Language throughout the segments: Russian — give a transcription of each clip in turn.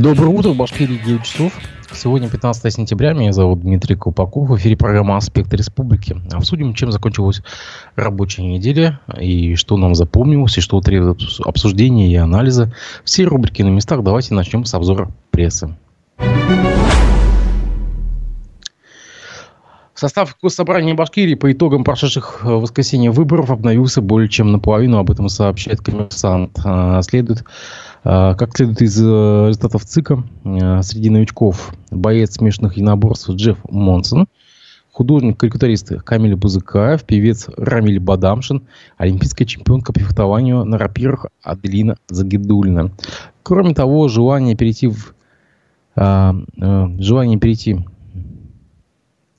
Доброе утро, в Башкирии 9 часов. Сегодня 15 сентября, меня зовут Дмитрий Купаков, в эфире программа «Аспект республики». Обсудим, чем закончилась рабочая неделя, и что нам запомнилось, и что требует обсуждения и анализа. Все рубрики на местах, давайте начнем с обзора прессы. Состав Госсобрания Башкирии по итогам прошедших в воскресенье выборов обновился более чем наполовину. Об этом сообщает коммерсант. А, следует а, как следует из э, результатов ЦИКа, э, среди новичков боец смешанных единоборств Джефф Монсон, художник-карикатурист Камиль Бузыкаев, певец Рамиль Бадамшин, олимпийская чемпионка по фехтованию на рапирах Аделина Загидулина. Кроме того, желание перейти в а, э, желание перейти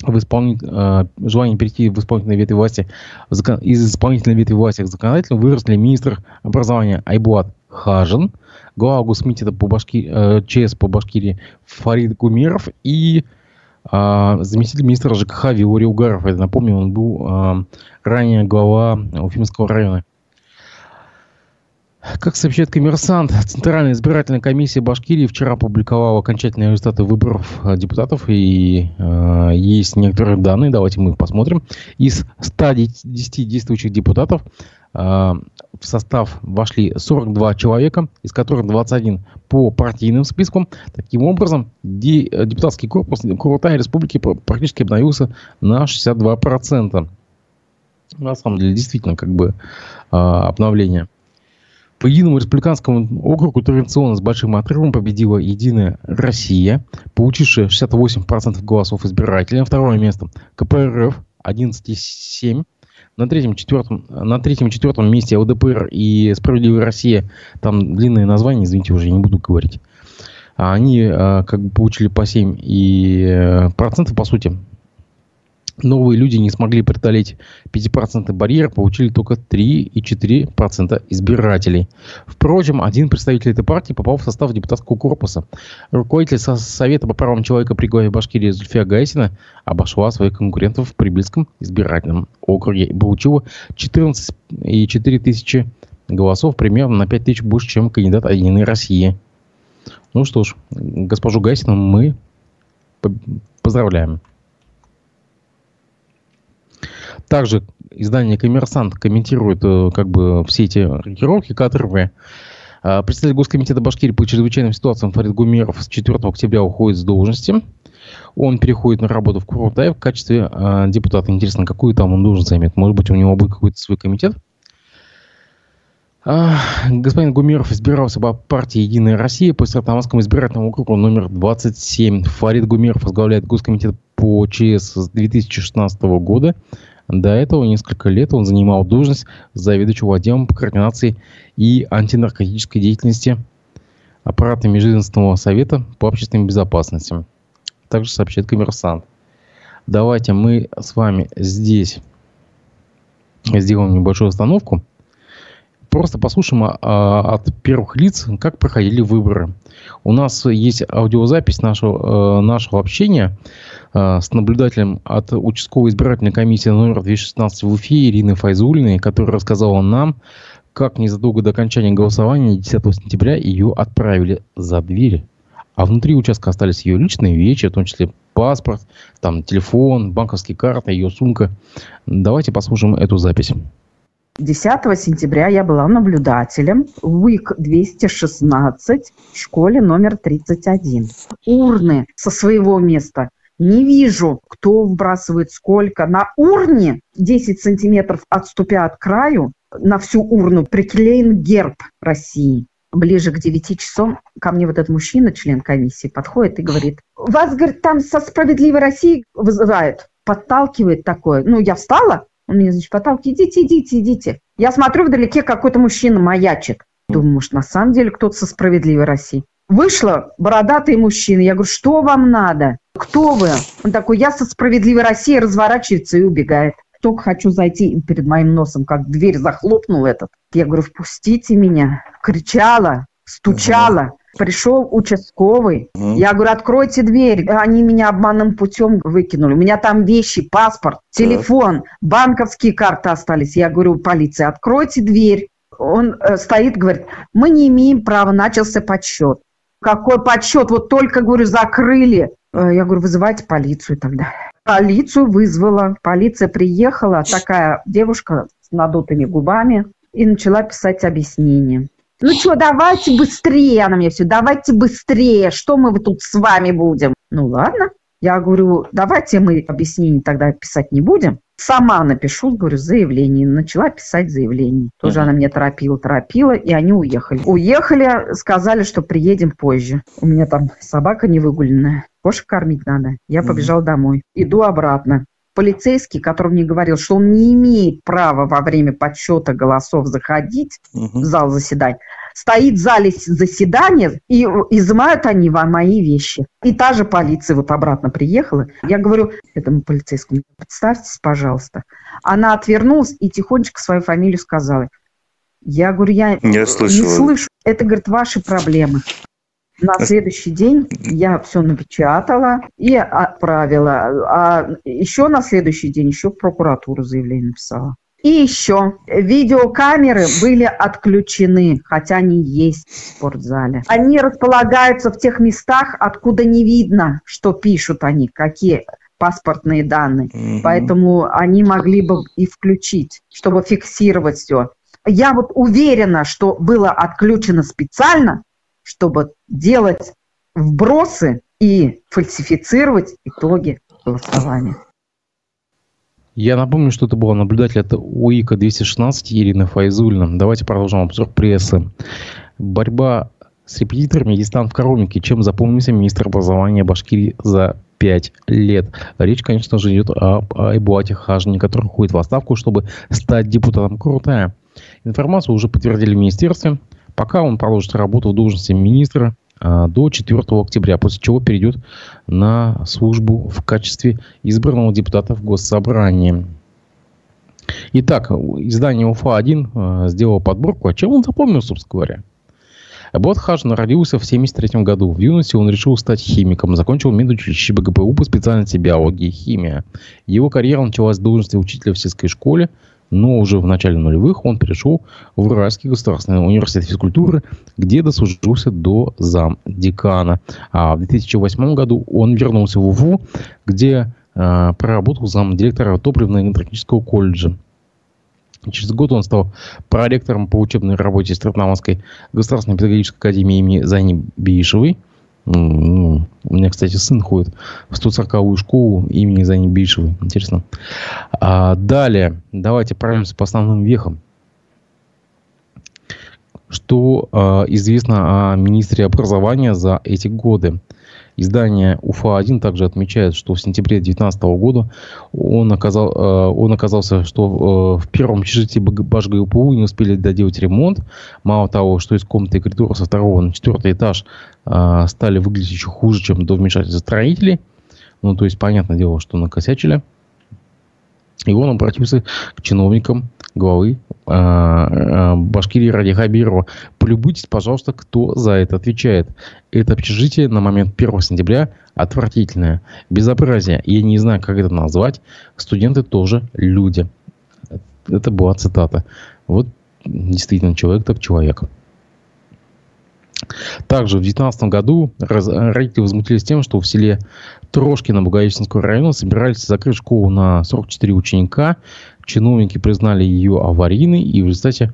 в исполнит, э, желание перейти в исполнительные ветви власти из исполнительной ветви власти к законодательному выросли министр образования Айбуат Хажин, глава Госмитета по Башки, э, ЧС по Башкирии Фарид Гумеров и э, заместитель министра ЖКХ Виорий Угаров. Это, напомню, он был э, ранее глава Уфимского района. Как сообщает коммерсант, Центральная избирательная комиссия Башкирии вчера опубликовала окончательные результаты выборов э, депутатов, и э, есть некоторые данные, давайте мы их посмотрим. Из 110 действующих депутатов э, в состав вошли 42 человека, из которых 21 по партийным спискам. Таким образом, депутатский корпус Курултая Республики практически обновился на 62%. На самом деле, действительно, как бы э, обновление. По единому республиканскому округу традиционно с большим отрывом победила «Единая Россия», получившая 68% голосов избирателей. Второе место КПРФ 11,7%. На третьем, четвертом, на третьем и четвертом месте ЛДПР и «Справедливая Россия». Там длинные названия, извините, уже не буду говорить. Они а, как бы получили по 7 и э, процентов, по сути, новые люди не смогли преодолеть 5% барьер, получили только 3,4% избирателей. Впрочем, один представитель этой партии попал в состав депутатского корпуса. Руководитель Совета по правам человека при главе Башкирии Зульфия Гайсина обошла своих конкурентов в Прибыльском избирательном округе и получила 14,4 тысячи голосов, примерно на 5 тысяч больше, чем кандидат Единой России. Ну что ж, госпожу Гайсину мы поздравляем. Также издание «Коммерсант» комментирует э, как бы все эти рокировки, кадровые. А, представитель Госкомитета Башкирии по чрезвычайным ситуациям Фарид Гумеров с 4 октября уходит с должности. Он переходит на работу в Курултай в качестве э, депутата. Интересно, какую там он должен займет? Может быть, у него будет какой-то свой комитет? А, господин Гумеров избирался по партии «Единая Россия» по Сартаманскому избирательному округу номер 27. Фарид Гумеров возглавляет Госкомитет по ЧС с 2016 года. До этого несколько лет он занимал должность заведующего отделом по координации и антинаркотической деятельности аппарата Межведомственного совета по общественной безопасности. Также сообщает коммерсант. Давайте мы с вами здесь сделаем небольшую остановку просто послушаем а, от первых лиц, как проходили выборы. У нас есть аудиозапись нашего, э, нашего общения э, с наблюдателем от участковой избирательной комиссии номер 216 в Уфе Ирины Файзулиной, которая рассказала нам, как незадолго до окончания голосования 10 сентября ее отправили за дверь. А внутри участка остались ее личные вещи, в том числе паспорт, там телефон, банковские карты, ее сумка. Давайте послушаем эту запись. 10 сентября я была наблюдателем в УИК-216 в школе номер 31. Урны со своего места не вижу, кто вбрасывает сколько. На урне 10 сантиметров отступя от краю, на всю урну приклеен герб России. Ближе к 9 часам ко мне вот этот мужчина, член комиссии, подходит и говорит, вас, говорит, там со «Справедливой России» вызывают. Подталкивает такое. Ну, я встала, он меня, значит, подталкивает, идите, идите, идите. Я смотрю, вдалеке какой-то мужчина маячит. Думаю, может, на самом деле кто-то со справедливой России. Вышла бородатый мужчина. Я говорю, что вам надо? Кто вы? Он такой, я со справедливой России, разворачивается и убегает. Только хочу зайти перед моим носом, как дверь захлопнул этот. Я говорю, впустите меня. Кричала, стучала. Пришел участковый. Mm. Я говорю, откройте дверь. Они меня обманным путем выкинули. У меня там вещи, паспорт, телефон, mm. банковские карты остались. Я говорю, полиция, откройте дверь. Он э, стоит, говорит, мы не имеем права, начался подсчет. Какой подсчет? Вот только, говорю, закрыли. Э, я говорю, вызывайте полицию тогда. Полицию вызвала. Полиция приехала, такая девушка с надутыми губами, и начала писать объяснение. Ну что, давайте быстрее, она мне все, давайте быстрее, что мы тут с вами будем? Ну ладно, я говорю, давайте мы объяснение тогда писать не будем. Сама напишу, говорю, заявление. Начала писать заявление. Тоже uh-huh. она мне торопила, торопила, и они уехали. Уехали, сказали, что приедем позже. У меня там собака невыгуленная. Кошек кормить надо. Я побежал uh-huh. домой. Иду обратно полицейский, который мне говорил, что он не имеет права во время подсчета голосов заходить угу. в зал заседания, стоит в зале заседания, и изымают они вам мои вещи. И та же полиция вот обратно приехала. Я говорю этому полицейскому, представьтесь, пожалуйста. Она отвернулась и тихонечко свою фамилию сказала. Я говорю, я не, не слышу. Это, говорит, ваши проблемы. На следующий день я все напечатала и отправила. А еще на следующий день еще в прокуратуру заявление написала. И еще видеокамеры были отключены, хотя они есть в спортзале. Они располагаются в тех местах, откуда не видно, что пишут они, какие паспортные данные. Угу. Поэтому они могли бы и включить, чтобы фиксировать все. Я вот уверена, что было отключено специально, чтобы делать вбросы и фальсифицировать итоги голосования. Я напомню, что это был наблюдатель от УИКа-216 Ирина Файзульна. Давайте продолжим обзор прессы. Борьба с репетиторами и стан в коровнике. Чем запомнился министр образования Башкирии за пять лет. Речь, конечно же, идет об Айбуате Хажине, который уходит в отставку, чтобы стать депутатом Крутая. Информацию уже подтвердили в министерстве. Пока он продолжит работу в должности министра а, до 4 октября, после чего перейдет на службу в качестве избранного депутата в Госсобрании. Итак, издание УФА-1 а, сделало подборку. А чем он запомнил, собственно говоря? Эбот Хажин родился в 1973 году. В юности он решил стать химиком. Закончил медучилище БГПУ по специальности биология и химия. Его карьера началась с должности учителя в сельской школе – но уже в начале нулевых он перешел в Уральский государственный университет физкультуры, где дослужился до зам декана. А в 2008 году он вернулся в УФУ, где э, проработал зам директора топливно-энергетического колледжа. Через год он стал проректором по учебной работе Стратнамовской государственной педагогической академии имени Зани Биишевой – у меня, кстати, сын ходит в 140-ю школу имени Зани Бишевой. Интересно. А, далее, давайте пройдемся по основным вехам. Что а, известно о министре образования за эти годы? Издание УФА-1 также отмечает, что в сентябре 2019 года он, оказал, э, он оказался, что э, в первом общежитии БАШ-ГУПУ не успели доделать ремонт. Мало того, что из комнаты и коридора со второго на четвертый этаж э, стали выглядеть еще хуже, чем до вмешательства строителей. Ну, то есть, понятное дело, что накосячили. И он обратился к чиновникам главы э, э, Башкирии Ради Хабирова. Полюбуйтесь, пожалуйста, кто за это отвечает. Это общежитие на момент 1 сентября отвратительное. Безобразие. Я не знаю, как это назвать. Студенты тоже люди. Это была цитата. Вот действительно человек так человек. Также в 2019 году родители возмутились тем, что в селе Трошкино Благовещенского района собирались закрыть школу на 44 ученика. Чиновники признали ее аварийной и в результате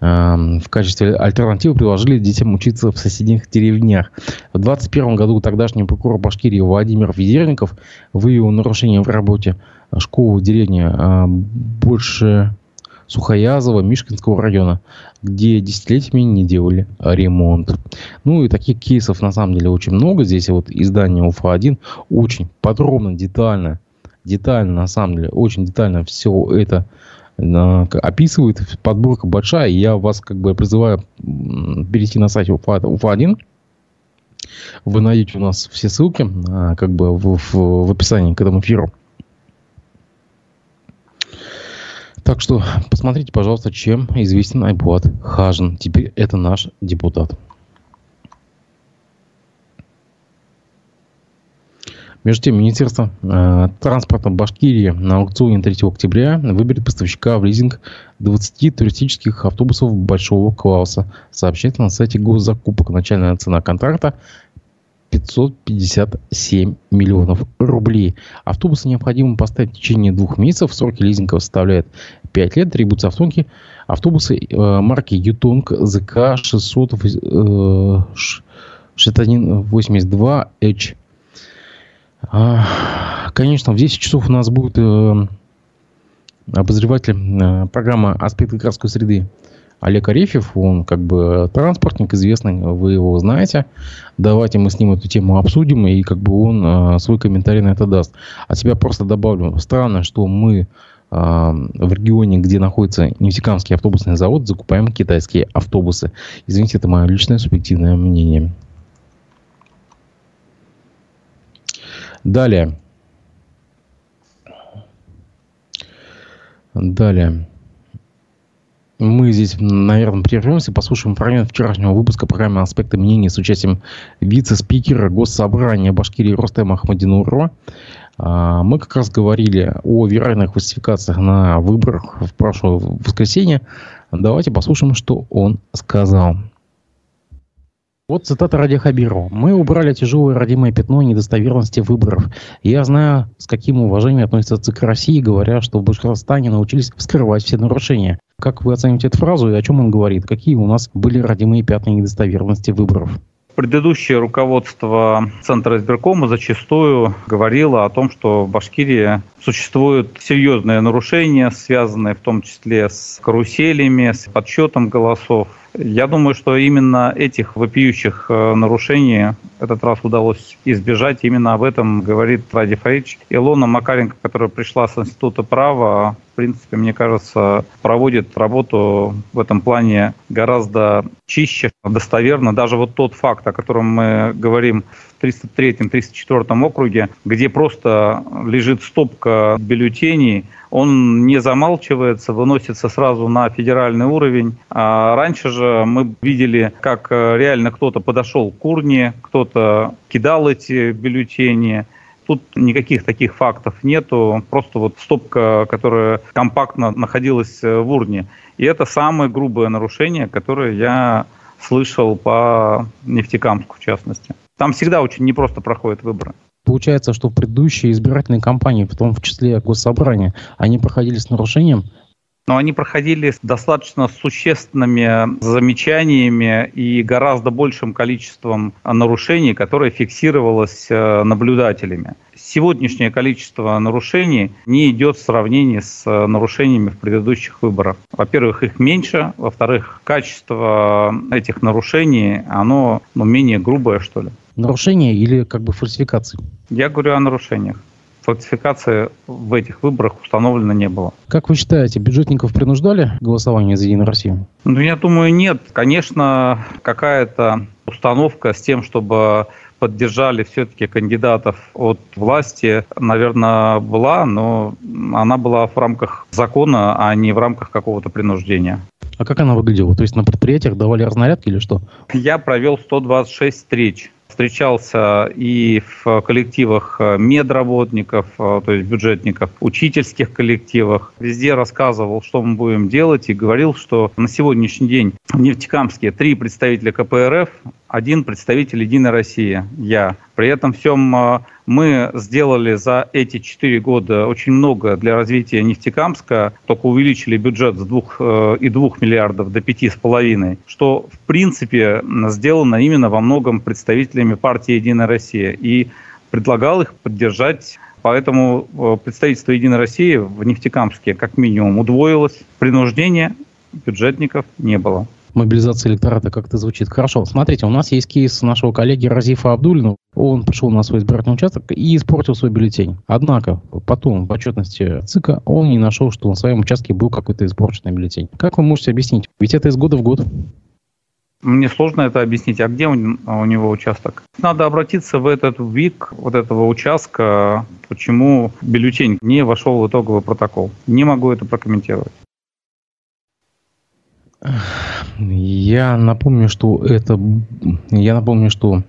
эм, в качестве альтернативы предложили детям учиться в соседних деревнях. В 2021 году тогдашний прокурор Башкирии Владимир Ведерников выявил нарушение в работе школы в деревне э, больше Сухоязова, Мишкинского района, где десятилетиями не делали ремонт. Ну и таких кейсов на самом деле очень много. Здесь вот издание УФА-1 очень подробно, детально, детально на самом деле, очень детально все это описывает. Подборка большая. Я вас как бы призываю перейти на сайт УФА, УФА-1. Вы найдете у нас все ссылки а, как бы в, в, в описании к этому эфиру. Так что посмотрите, пожалуйста, чем известен Айбуат Хажин. Теперь это наш депутат. Между тем, Министерство э, транспорта Башкирии на аукционе 3 октября выберет поставщика в лизинг 20 туристических автобусов большого класса. Сообщает на сайте госзакупок. Начальная цена контракта 557 миллионов рублей. Автобусы необходимо поставить в течение двух месяцев. Сроки лизинга составляют 5 лет. Требуются автомобили, автобусы э, марки Ютонг ЗК 600, э, 6182H. А, конечно, в 10 часов у нас будет э, обозреватель э, программы «Аспекты городской среды» Олег Арефьев, он как бы транспортник известный, вы его знаете. Давайте мы с ним эту тему обсудим, и как бы он э, свой комментарий на это даст. А тебя просто добавлю. Странно, что мы в регионе, где находится Нефтекамский автобусный завод, закупаем китайские автобусы. Извините, это мое личное субъективное мнение. Далее. Далее. Мы здесь, наверное, прервемся, послушаем фрагмент вчерашнего выпуска программы «Аспекты мнений» с участием вице-спикера Госсобрания Башкирии Ростема Ахмадинурова. Мы как раз говорили о виральных классификациях на выборах в прошлое воскресенье. Давайте послушаем, что он сказал. Вот цитата Ради Хабирова. «Мы убрали тяжелое родимое пятно недостоверности выборов. Я знаю, с каким уважением относятся ЦИК России, говоря, что в Башкортостане научились вскрывать все нарушения. Как вы оцените эту фразу и о чем он говорит? Какие у нас были родимые пятна недостоверности выборов?» Предыдущее руководство Центра избиркома зачастую говорило о том, что в Башкирии существуют серьезные нарушения, связанные в том числе с каруселями, с подсчетом голосов, я думаю, что именно этих вопиющих э, нарушений этот раз удалось избежать. Именно об этом говорит Ради Фаич. Илона Макаренко, которая пришла с Института права, в принципе, мне кажется, проводит работу в этом плане гораздо чище, достоверно. Даже вот тот факт, о котором мы говорим в 303-304 округе, где просто лежит стопка бюллетеней, он не замалчивается, выносится сразу на федеральный уровень. А раньше же мы видели, как э, реально кто-то подошел к урне, кто-то кидал эти бюллетени. Тут никаких таких фактов нету, просто вот стопка, которая компактно находилась э, в урне. И это самое грубое нарушение, которое я слышал по Нефтекамску в частности. Там всегда очень непросто проходят выборы. Получается, что предыдущие избирательные кампании, в том числе госсобрания, они проходили с нарушением но они проходили с достаточно существенными замечаниями и гораздо большим количеством нарушений, которое фиксировалось э, наблюдателями. Сегодняшнее количество нарушений не идет в сравнении с э, нарушениями в предыдущих выборах. Во-первых, их меньше. Во-вторых, качество этих нарушений, оно ну, менее грубое, что ли. Нарушения или как бы фальсификации? Я говорю о нарушениях фальсификации в этих выборах установлено не было. Как вы считаете, бюджетников принуждали к голосованию за Единую Россию? Ну, я думаю, нет. Конечно, какая-то установка с тем, чтобы поддержали все-таки кандидатов от власти, наверное, была, но она была в рамках закона, а не в рамках какого-то принуждения. А как она выглядела? То есть на предприятиях давали разнарядки или что? Я провел 126 встреч встречался и в коллективах э, медработников, э, то есть бюджетников, учительских коллективах. Везде рассказывал, что мы будем делать, и говорил, что на сегодняшний день в Нефтекамске три представителя КПРФ, один представитель «Единой России», я. При этом всем э, мы сделали за эти четыре года очень много для развития Нефтекамска, только увеличили бюджет с 2,2 миллиардов до 5,5, что в принципе сделано именно во многом представителями партии «Единая Россия». И предлагал их поддержать Поэтому э, представительство «Единой России» в Нефтекамске как минимум удвоилось. Принуждения бюджетников не было мобилизация электората как-то звучит. Хорошо, смотрите, у нас есть кейс нашего коллеги Разифа Абдулина. Он пришел на свой избирательный участок и испортил свой бюллетень. Однако, потом в отчетности ЦИКа он не нашел, что на своем участке был какой-то испорченный бюллетень. Как вы можете объяснить? Ведь это из года в год. Мне сложно это объяснить. А где у, у него участок? Надо обратиться в этот ВИК вот этого участка, почему бюллетень не вошел в итоговый протокол. Не могу это прокомментировать. Я напомню, что это... Я напомню, что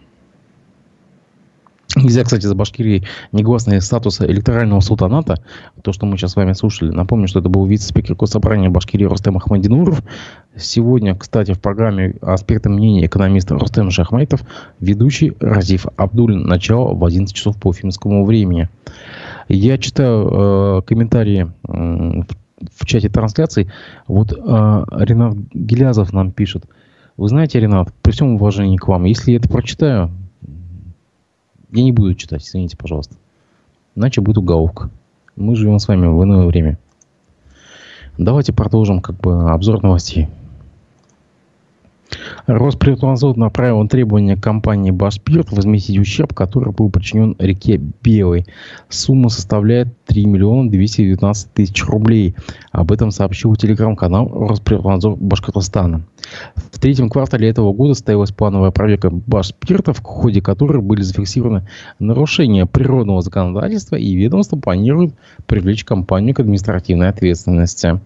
Нельзя, кстати, за Башкирией негласный статус электорального султаната, то, что мы сейчас с вами слушали. Напомню, что это был вице-спикер Госсобрания Башкирии Рустем Ахмадинуров. Сегодня, кстати, в программе «Аспекты мнения» экономиста Рустем Шахмайтов ведущий Разиф Абдулин. Начало в 11 часов по уфимскому времени. Я читаю э, комментарии э, в, чате трансляции. Вот э, Ренат Гелязов нам пишет. Вы знаете, Ренат, при всем уважении к вам, если я это прочитаю, я не буду читать, извините, пожалуйста. Иначе будет уголовка. Мы живем с вами в иное время. Давайте продолжим как бы обзор новостей. Росприроднадзор направил требования компании «Башпирт» возместить ущерб, который был причинен реке Белой. Сумма составляет 3 миллиона 219 тысяч рублей. Об этом сообщил телеграм-канал Росприроднадзор Башкортостана. В третьем квартале этого года состоялась плановая проверка Башпирта, в ходе которой были зафиксированы нарушения природного законодательства, и ведомство планирует привлечь компанию к административной ответственности.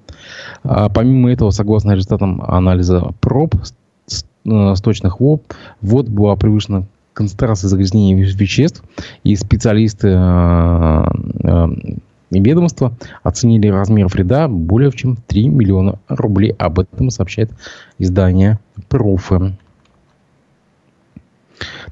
А помимо этого, согласно результатам анализа проб, сточных вод, вод была превышена концентрация загрязнения веществ, и специалисты э, э, ведомства оценили размер вреда более чем 3 миллиона рублей. Об этом сообщает издание «Пруфы».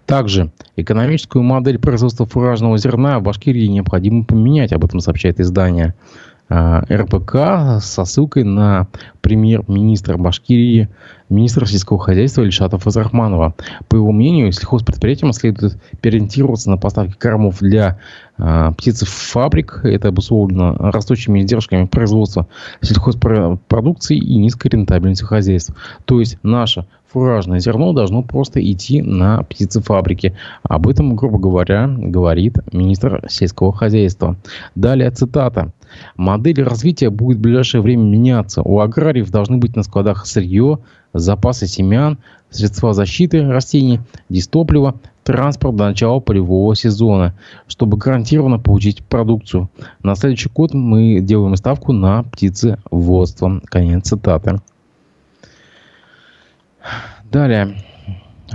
Также экономическую модель производства фуражного зерна в Башкирии необходимо поменять. Об этом сообщает издание Э, РПК со ссылкой на премьер-министра Башкирии, министра сельского хозяйства Ильшата Фазрахманова. По его мнению, сельхозпредприятиям следует переориентироваться на поставки кормов для э, птицефабрик. Это обусловлено растущими издержками производства сельхозпродукции и низкой рентабельностью хозяйств. То есть наше фуражное зерно должно просто идти на птицефабрики. Об этом, грубо говоря, говорит министр сельского хозяйства. Далее цитата. Модель развития будет в ближайшее время меняться. У аграриев должны быть на складах сырье, запасы семян, средства защиты растений, дистопливо, транспорт до начала полевого сезона, чтобы гарантированно получить продукцию. На следующий год мы делаем ставку на птицеводство. Конец цитаты. Далее.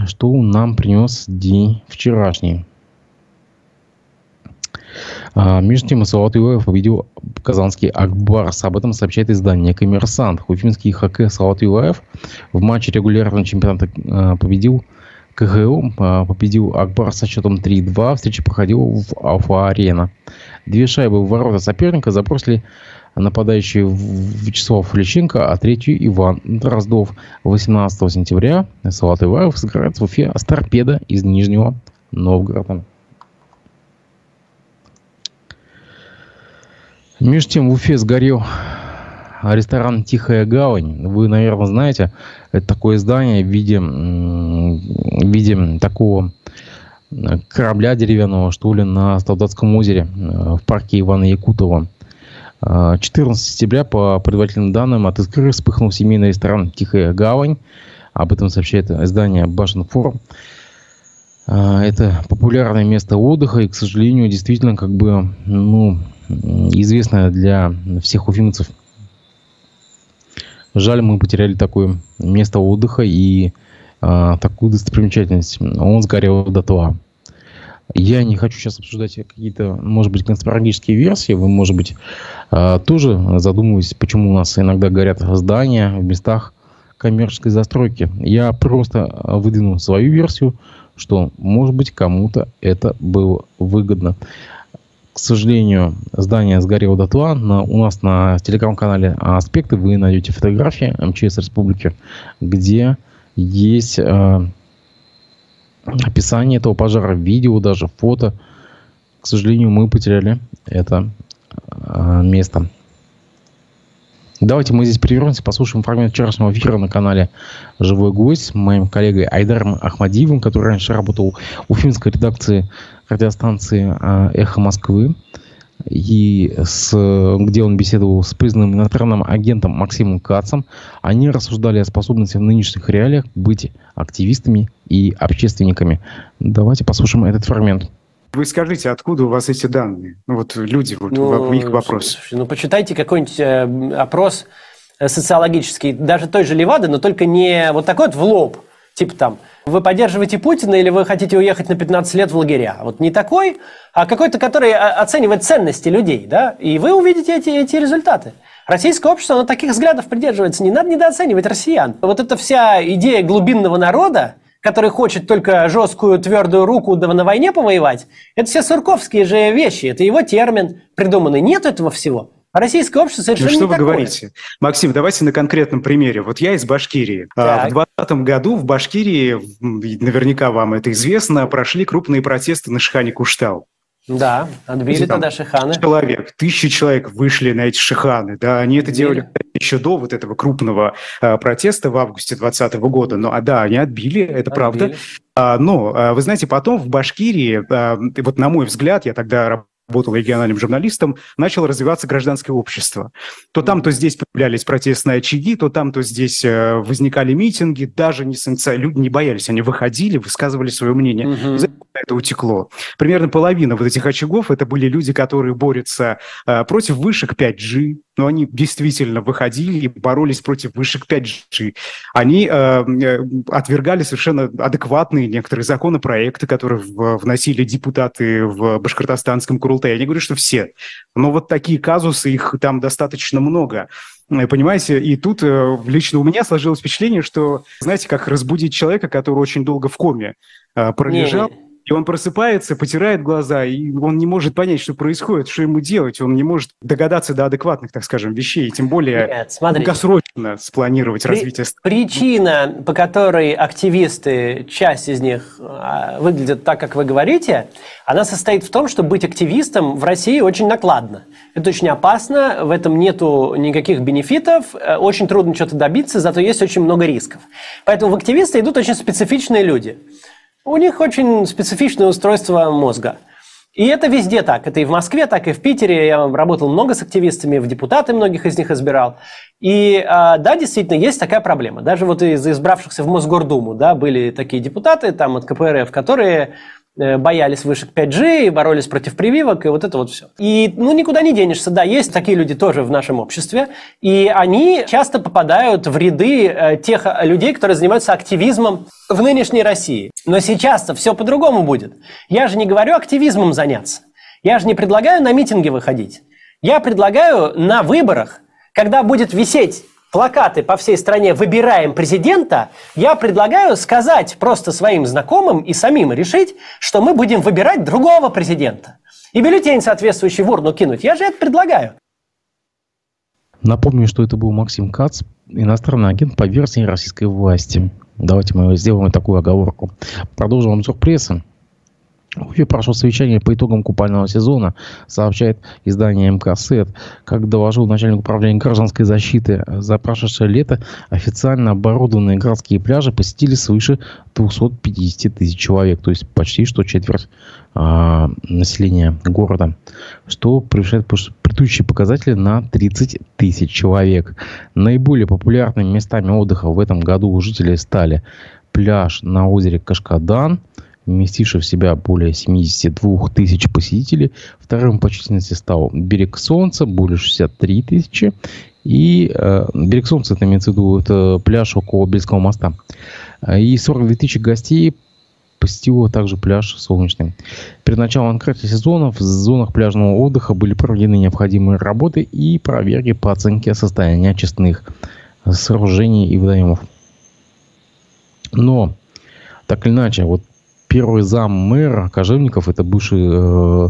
Что нам принес день вчерашний? А, между тем, Салат Юлаев победил казанский Акбарс. Об этом сообщает издание «Коммерсант». Уфимский хоккей Салат Юлаев в матче регулярного чемпионата а, победил КГУ, а, победил Акбар со счетом 3-2. Встреча проходила в Алфа-арена. Две шайбы в ворота соперника забросили нападающий Вячеслав Личенко, а третью Иван Дроздов. 18 сентября Салат Юлаев сыграет в Уфе с торпеда из Нижнего Новгорода. Между тем в Уфе сгорел ресторан «Тихая гавань». Вы, наверное, знаете, это такое здание в виде, в виде такого корабля деревянного, что ли, на Столдатском озере э, в парке Ивана Якутова. 14 сентября, по предварительным данным, от искры вспыхнул семейный ресторан «Тихая гавань». Об этом сообщает издание «Башенфорум». Это популярное место отдыха, и, к сожалению, действительно, как бы, ну, известная для всех уфимцев. Жаль, мы потеряли такое место отдыха и а, такую достопримечательность. Он сгорел дотла. Я не хочу сейчас обсуждать какие-то, может быть, конспирологические версии. Вы, может быть, а, тоже задумываетесь, почему у нас иногда горят здания в местах коммерческой застройки. Я просто выдвину свою версию, что, может быть, кому-то это было выгодно. К сожалению, здание сгорело дотла. На, у нас на телеграм-канале «Аспекты» вы найдете фотографии МЧС Республики, где есть э, описание этого пожара, видео, даже фото. К сожалению, мы потеряли это э, место. Давайте мы здесь прервемся, послушаем фрагмент вчерашнего эфира на канале «Живой гость» с моим коллегой Айдаром Ахмадиевым, который раньше работал у финской редакции радиостанции а, «Эхо Москвы», и с, где он беседовал с признанным иностранным агентом Максимом Кацем, они рассуждали о способности в нынешних реалиях быть активистами и общественниками. Давайте послушаем этот фрагмент. Вы скажите, откуда у вас эти данные? Ну вот люди, вот ну, их вопрос. ну почитайте какой-нибудь э, опрос э, социологический, даже той же Левады, но только не вот такой вот в лоб. Типа там, вы поддерживаете Путина или вы хотите уехать на 15 лет в лагеря? Вот не такой, а какой-то, который оценивает ценности людей, да? И вы увидите эти, эти результаты. Российское общество, оно таких взглядов придерживается. Не надо недооценивать россиян. Вот эта вся идея глубинного народа, который хочет только жесткую твердую руку да на войне повоевать, это все сурковские же вещи, это его термин придуманный. Нет этого всего. А российское общество совершенно ну, что не вы такое. говорите? Максим, давайте на конкретном примере. Вот я из Башкирии. А, так. В 2020 году в Башкирии, наверняка вам это известно, прошли крупные протесты на Шихане Куштау. Да, отбили Где, тогда шиханы. Человек, тысячи человек вышли на эти шиханы. Да, они это делали еще до вот этого крупного э, протеста в августе 2020 года. Но, а да, они отбили, это отбили. правда. А, но, а, вы знаете, потом в Башкирии, а, вот на мой взгляд, я тогда работал региональным журналистом, начало развиваться гражданское общество. То там, то здесь появлялись протестные очаги, то там, то здесь э, возникали митинги, даже не санкци... люди не боялись, они выходили, высказывали свое мнение. Угу. Это утекло. Примерно половина вот этих очагов это были люди, которые борются э, против вышек 5G, но они действительно выходили и боролись против вышек 5G. Они э, э, отвергали совершенно адекватные некоторые законопроекты, которые вносили депутаты в Башкортостанском Курултае. Я не говорю, что все, но вот такие казусы, их там достаточно много. Э, понимаете, и тут э, лично у меня сложилось впечатление, что, знаете, как разбудить человека, который очень долго в коме пролежал, не, и он просыпается, потирает глаза, и он не может понять, что происходит, что ему делать. Он не может догадаться до адекватных, так скажем, вещей, и тем более Нет, смотри. долгосрочно спланировать При, развитие. Причина, по которой активисты, часть из них а, выглядят так, как вы говорите, она состоит в том, что быть активистом в России очень накладно. Это очень опасно, в этом нету никаких бенефитов, э, очень трудно что-то добиться, зато есть очень много рисков. Поэтому в активисты идут очень специфичные люди – у них очень специфичное устройство мозга. И это везде так. Это и в Москве, так и в Питере. Я работал много с активистами, в депутаты многих из них избирал. И а, да, действительно, есть такая проблема. Даже вот из избравшихся в Мосгордуму да, были такие депутаты там, от КПРФ, которые боялись вышек 5G, боролись против прививок, и вот это вот все. И, ну, никуда не денешься, да, есть такие люди тоже в нашем обществе, и они часто попадают в ряды э, тех людей, которые занимаются активизмом в нынешней России. Но сейчас-то все по-другому будет. Я же не говорю активизмом заняться. Я же не предлагаю на митинги выходить. Я предлагаю на выборах, когда будет висеть плакаты по всей стране «Выбираем президента», я предлагаю сказать просто своим знакомым и самим решить, что мы будем выбирать другого президента. И бюллетень соответствующий в урну кинуть. Я же это предлагаю. Напомню, что это был Максим Кац, иностранный агент по версии российской власти. Давайте мы сделаем такую оговорку. Продолжим обзор прессы. В Уфе прошло совещание по итогам купального сезона, сообщает издание МКСЭТ. Как доложил начальник управления гражданской защиты, за прошедшее лето официально оборудованные городские пляжи посетили свыше 250 тысяч человек, то есть почти что четверть а, населения города, что превышает предыдущие показатели на 30 тысяч человек. Наиболее популярными местами отдыха в этом году у жителей стали пляж на озере Кашкадан – вместивший в себя более 72 тысяч посетителей. Вторым по численности стал «Берег Солнца», более 63 тысячи. И э, «Берег Солнца» это имеется в виду это пляж около Бельского моста. И 42 тысячи гостей посетил также пляж Солнечный. Перед началом открытия сезона в зонах пляжного отдыха были проведены необходимые работы и проверки по оценке состояния очистных сооружений и водоемов. Но, так или иначе, вот первый зам мэра Кожевников, это бывший, э,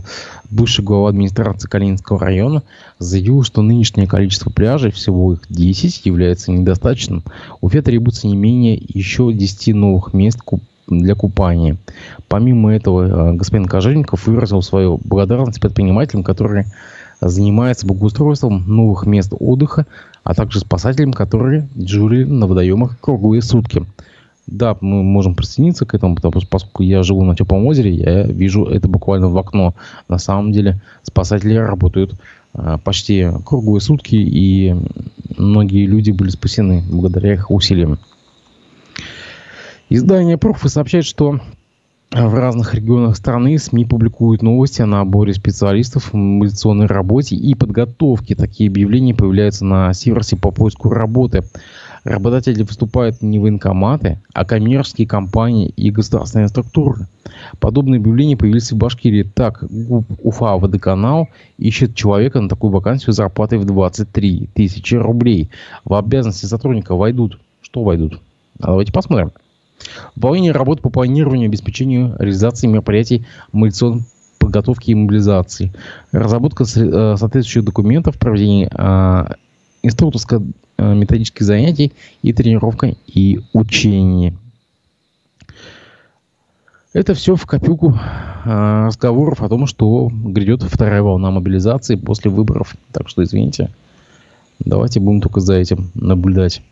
бывший глава администрации Калининского района, заявил, что нынешнее количество пляжей, всего их 10, является недостаточным. Уфе требуется не менее еще 10 новых мест для купания. Помимо этого, э, господин Кожевников выразил свою благодарность предпринимателям, которые занимаются благоустройством новых мест отдыха, а также спасателям, которые дежурили на водоемах круглые сутки. Да, мы можем присоединиться к этому, потому что поскольку я живу на теплом озере, я вижу это буквально в окно. На самом деле спасатели работают а, почти круглые сутки, и многие люди были спасены благодаря их усилиям. Издание «Профы» сообщает, что в разных регионах страны СМИ публикуют новости о наборе специалистов в мобилизационной работе и подготовке. Такие объявления появляются на сервисе по поиску работы. Работодатели выступают не военкоматы, а коммерческие компании и государственные структуры. Подобные объявления появились в Башкирии. Так, Уфа Водоканал ищет человека на такую вакансию с зарплатой в 23 тысячи рублей. В обязанности сотрудника войдут... Что войдут? А давайте посмотрим. Выполнение работ по планированию, обеспечению реализации мероприятий мобилизационной подготовки и мобилизации, разработка э, соответствующих документов, проведение э, инструкторско-методических занятий и тренировка и учение. Это все в копилку э, разговоров о том, что грядет вторая волна мобилизации после выборов. Так что, извините, давайте будем только за этим наблюдать.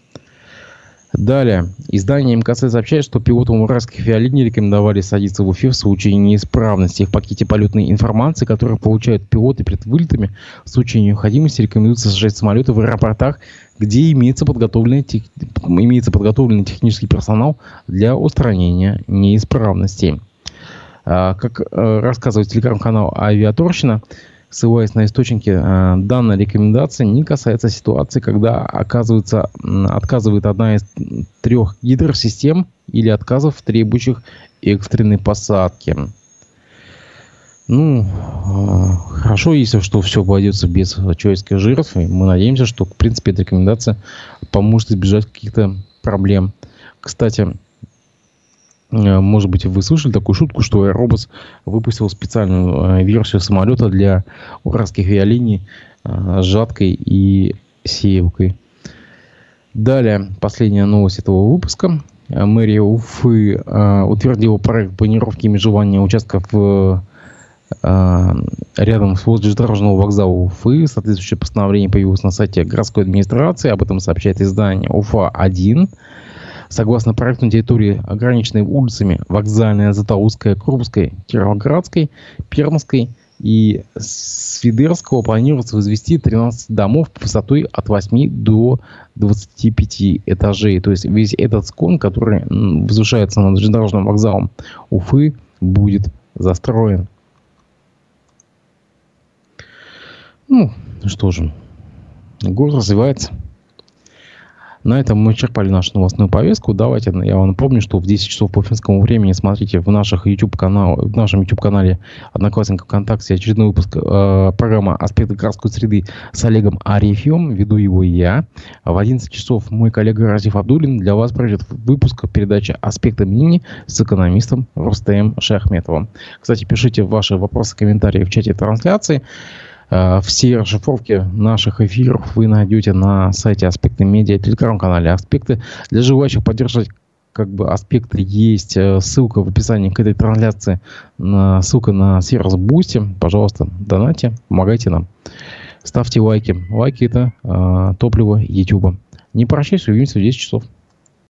Далее. Издание МКС сообщает, что пилотам уральских авиалиний рекомендовали садиться в эфир в случае неисправности в пакете полетной информации, которую получают пилоты перед вылетами. В случае необходимости рекомендуется сажать самолеты в аэропортах, где имеется подготовленный, тех... имеется подготовленный технический персонал для устранения неисправностей. А, как э, рассказывает телеграм-канал «Авиаторщина», ссылаясь на источники, э, данная рекомендация не касается ситуации, когда оказывается, отказывает одна из трех гидросистем или отказов, требующих экстренной посадки. Ну, э, хорошо, если что все обойдется без человеческих жертв. Мы надеемся, что, в принципе, эта рекомендация поможет избежать каких-то проблем. Кстати, Э, может быть, вы слышали такую шутку, что Airbus выпустил специальную э, версию самолета для уральских авиалиний э, с жаткой и сеялкой. Далее, последняя новость этого выпуска. Мэрия Уфы утвердила проект планировки межевания участков рядом с железнодорожного вокзала Уфы. Соответствующее постановление появилось на сайте городской администрации. Об этом сообщает издание Уфа-1. Согласно проекту, на территории, ограниченной улицами Вокзальная, Затауская, Крупская, Кировоградской, Пермской и Свидерского планируется возвести 13 домов высотой от 8 до 25 этажей. То есть весь этот склон, который возвышается над железнодорожным вокзалом Уфы, будет застроен. Ну, что же, город развивается. На этом мы исчерпали нашу новостную повестку. Давайте я вам напомню, что в 10 часов по финскому времени смотрите в, наших YouTube канал, в нашем YouTube-канале Одноклассников ВКонтакте очередной выпуск э, программы «Аспекты городской среды» с Олегом Арефьевым. Веду его я. В 11 часов мой коллега Разиф Абдулин для вас проведет выпуск передачи «Аспекты мнений» с экономистом Рустем Шахметовым. Кстати, пишите ваши вопросы, комментарии в чате трансляции. Э, все расшифровки наших эфиров вы найдете на сайте Аспекты Медиа, телеграм-канале Аспекты. Для желающих поддержать как бы аспекты есть э, ссылка в описании к этой трансляции, ссылка на сервис Boosty. Пожалуйста, донайте, помогайте нам. Ставьте лайки. Лайки это э, топливо YouTube. Не прощаюсь, увидимся в 10 часов.